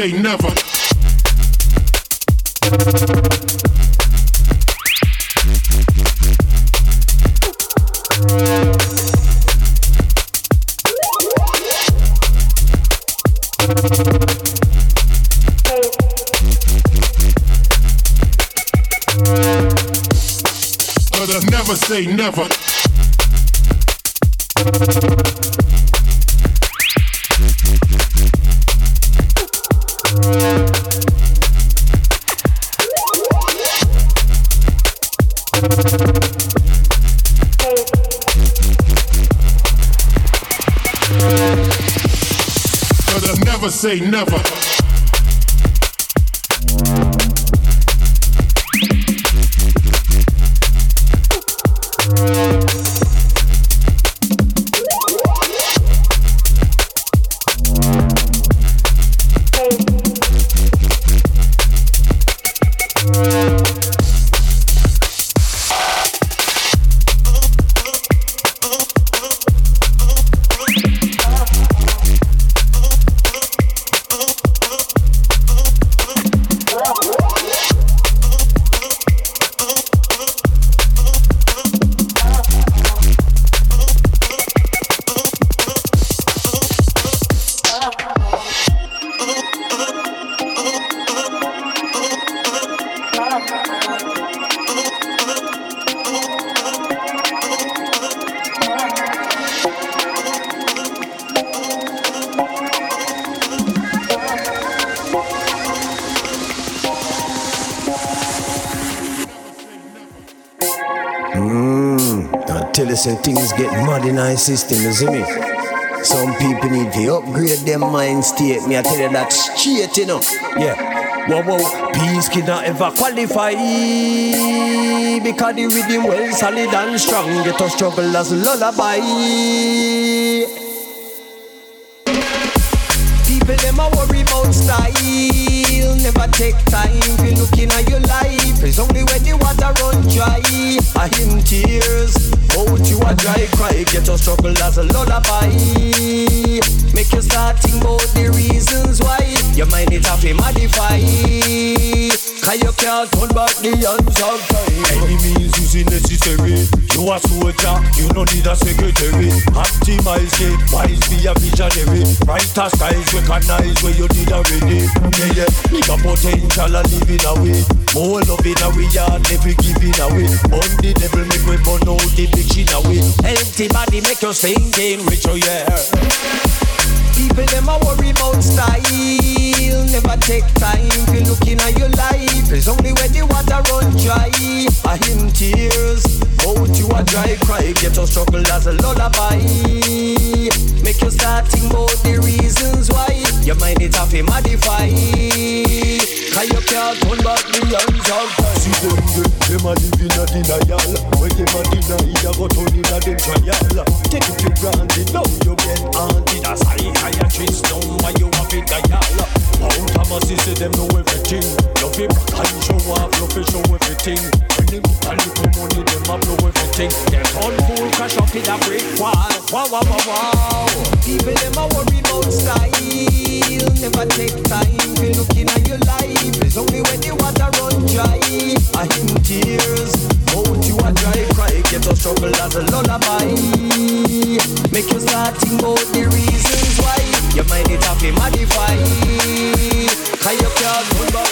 say never. Say never. System, you see me? Some people need to upgrade their mind state. Me, I tell you that straight, you know. Yeah. Whoa, whoa. Peace cannot ever qualify. Because the rhythm well solid and strong. Get a struggle as lullaby. Skies recognize where you did already. Yeah, yeah, nigga potential and living away. More loving away, and never giving away. On the devil make we burn out the bitch in away. Empty body make you singing with your oh, yeah. People them a worry about style. Never take time for looking at your life. It's only when the water run dry. I in tears. Out you a dry cry. Get your struggle as a lullaby. Make you start think about the reasons why your mind is happy modify. Cause you can't turn back the hands of time. See them, them, them a live in a denial. When them a deny, you go turn in a them trial. Take it for granted, now you get haunted. Higher tricks, now why you have it dial. Out of my sister, them know everything. Love him and show off, love him show everything. When them a little money, them a blow everything. Them on full crash up in a break wall. Wow, wow, wow, wow. People them a worry about style. Never take time to look in at your life. It's only when the water run dry. I him tears. Out you a dry cry. Get us trouble as a lullaby. Make you start think about the reasons why. Your mind it have to modify. Cause you can't hold back.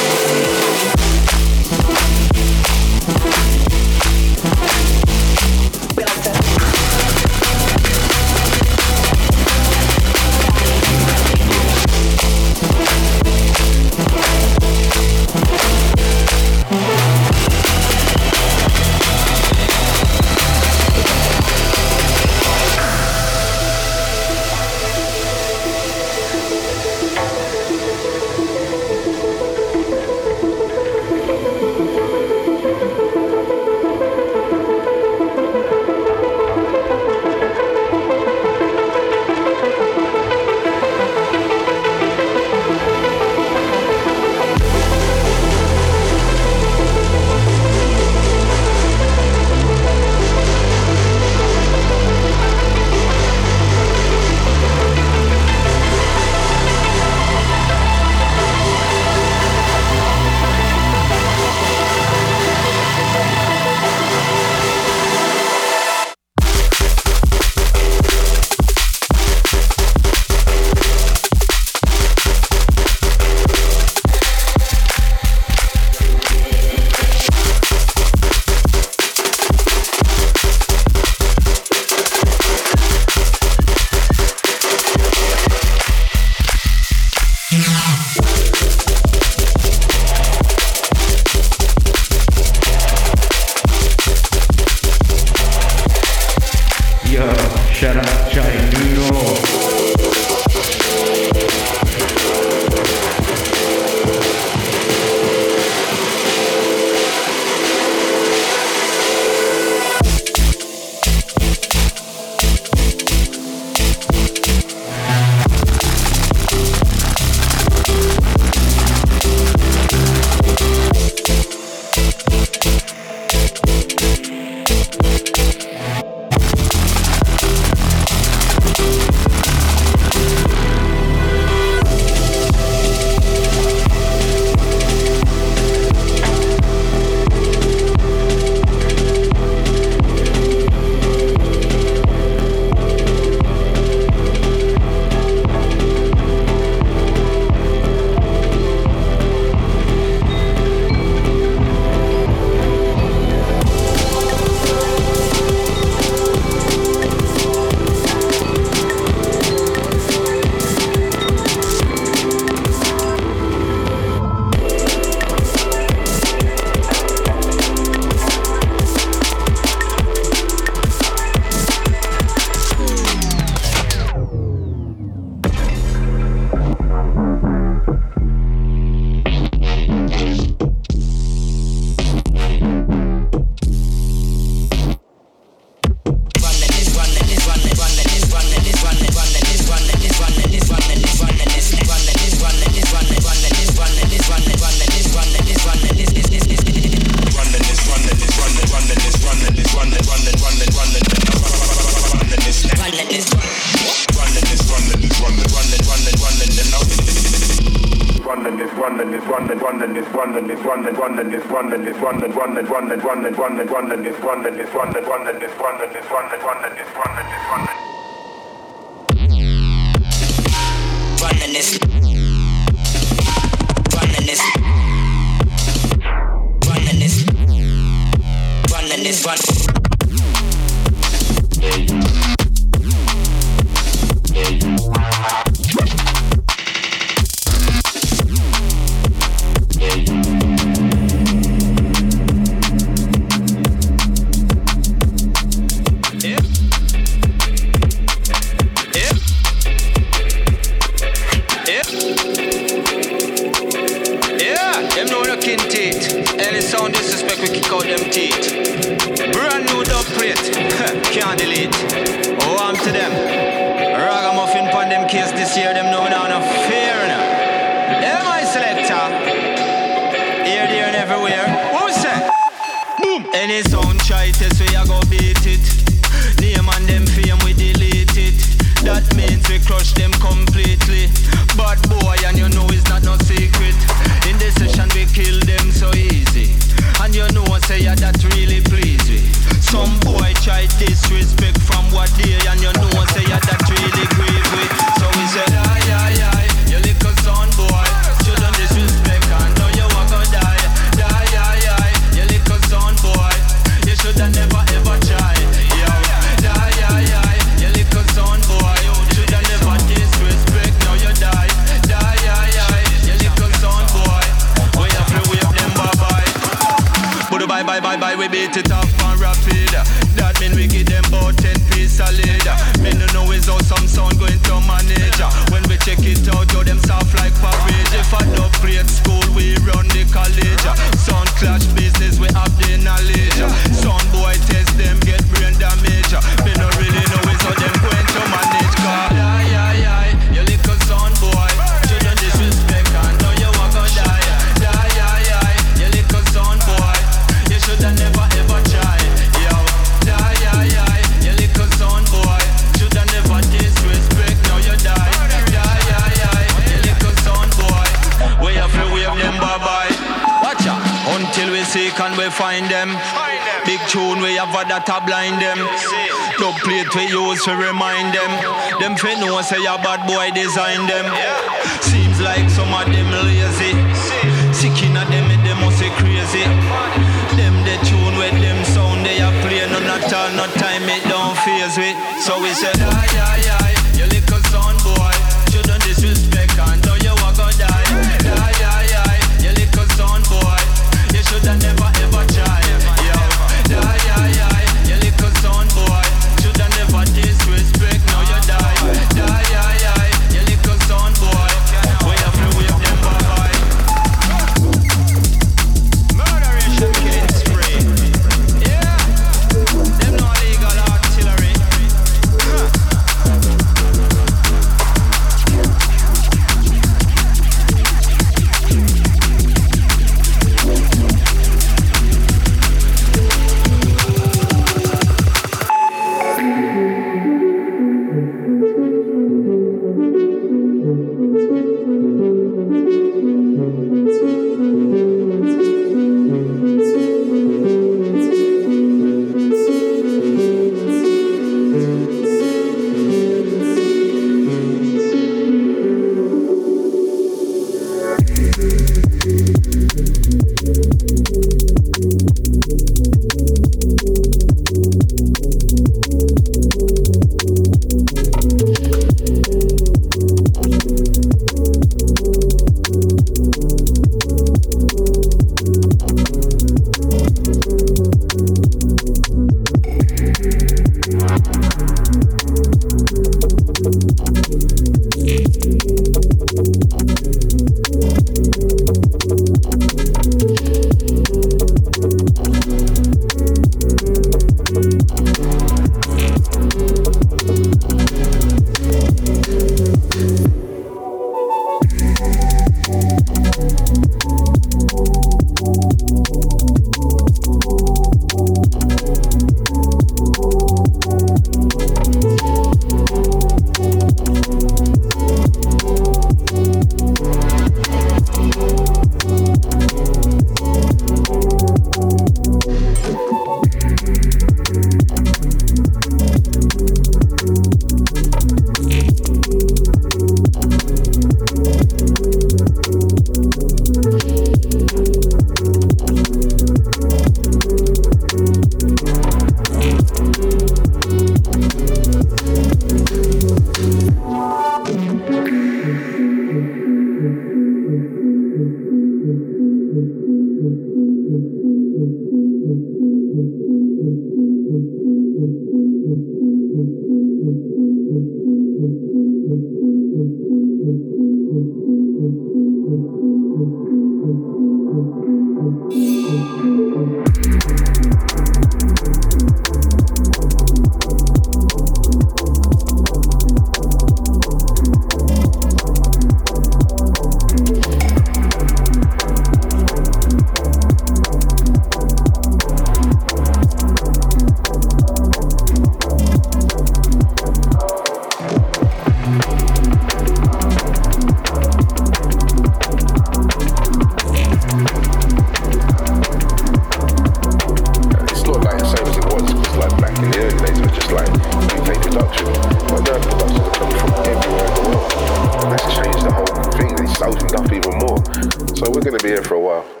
So we're going to be here for a while.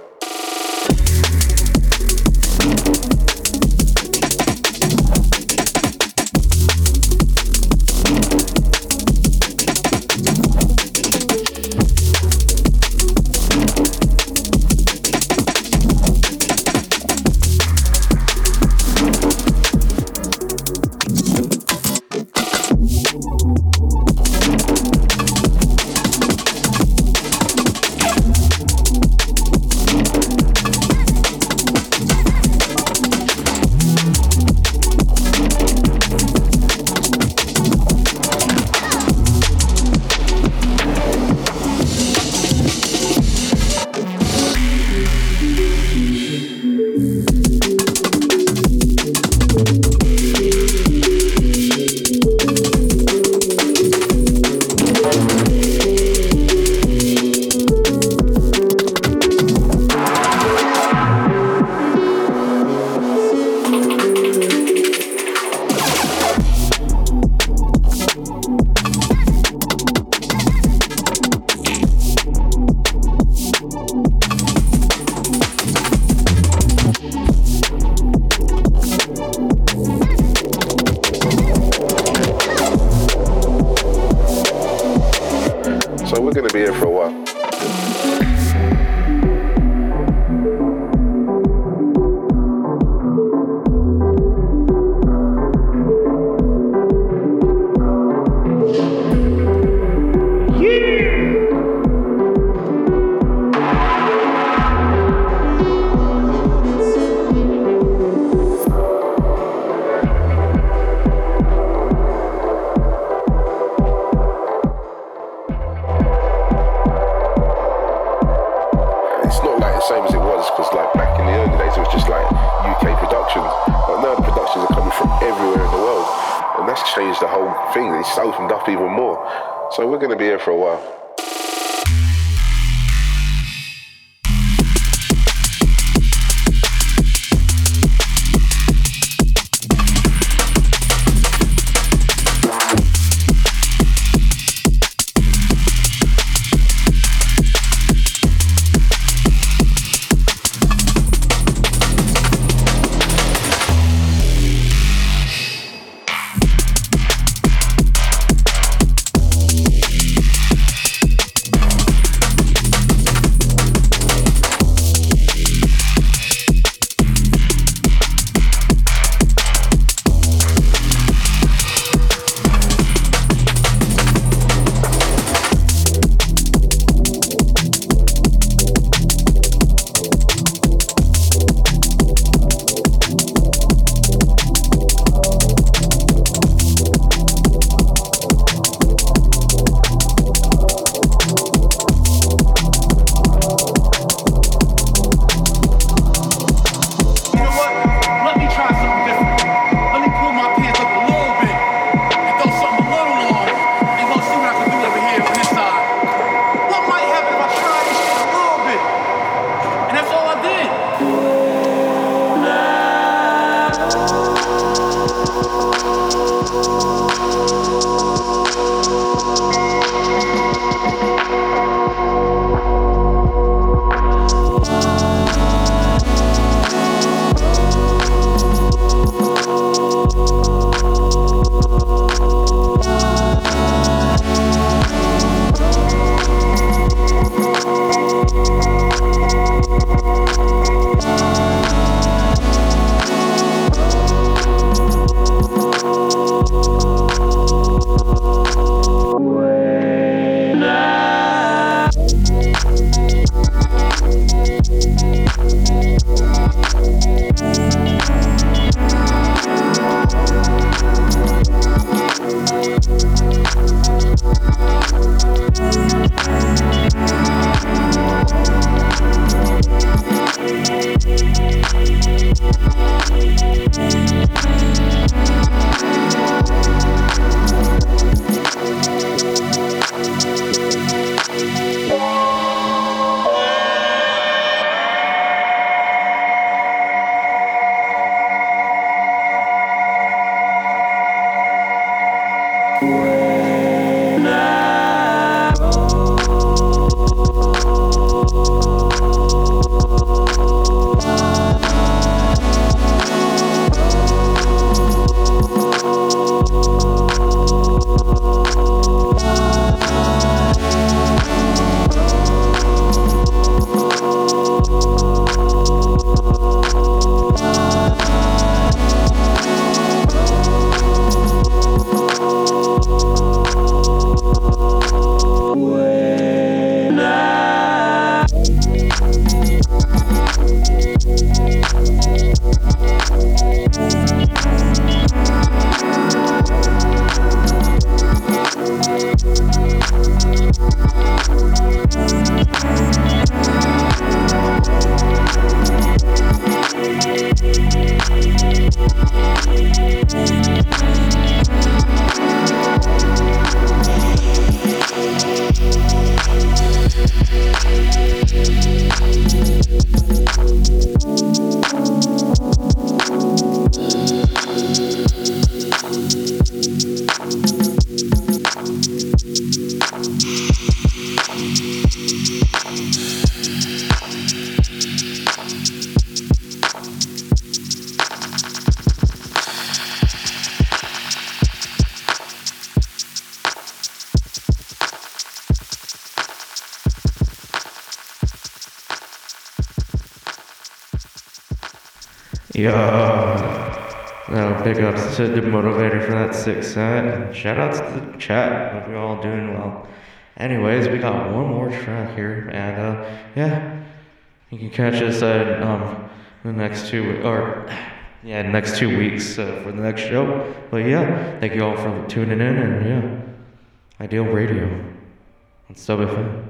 Shout out to the chat. Hope you're all doing well. Anyways, we got one more track here, and uh, yeah, you can catch us at um the next two or yeah next two weeks uh, for the next show. But yeah, thank you all for tuning in, and yeah, Ideal Radio on Sub FM.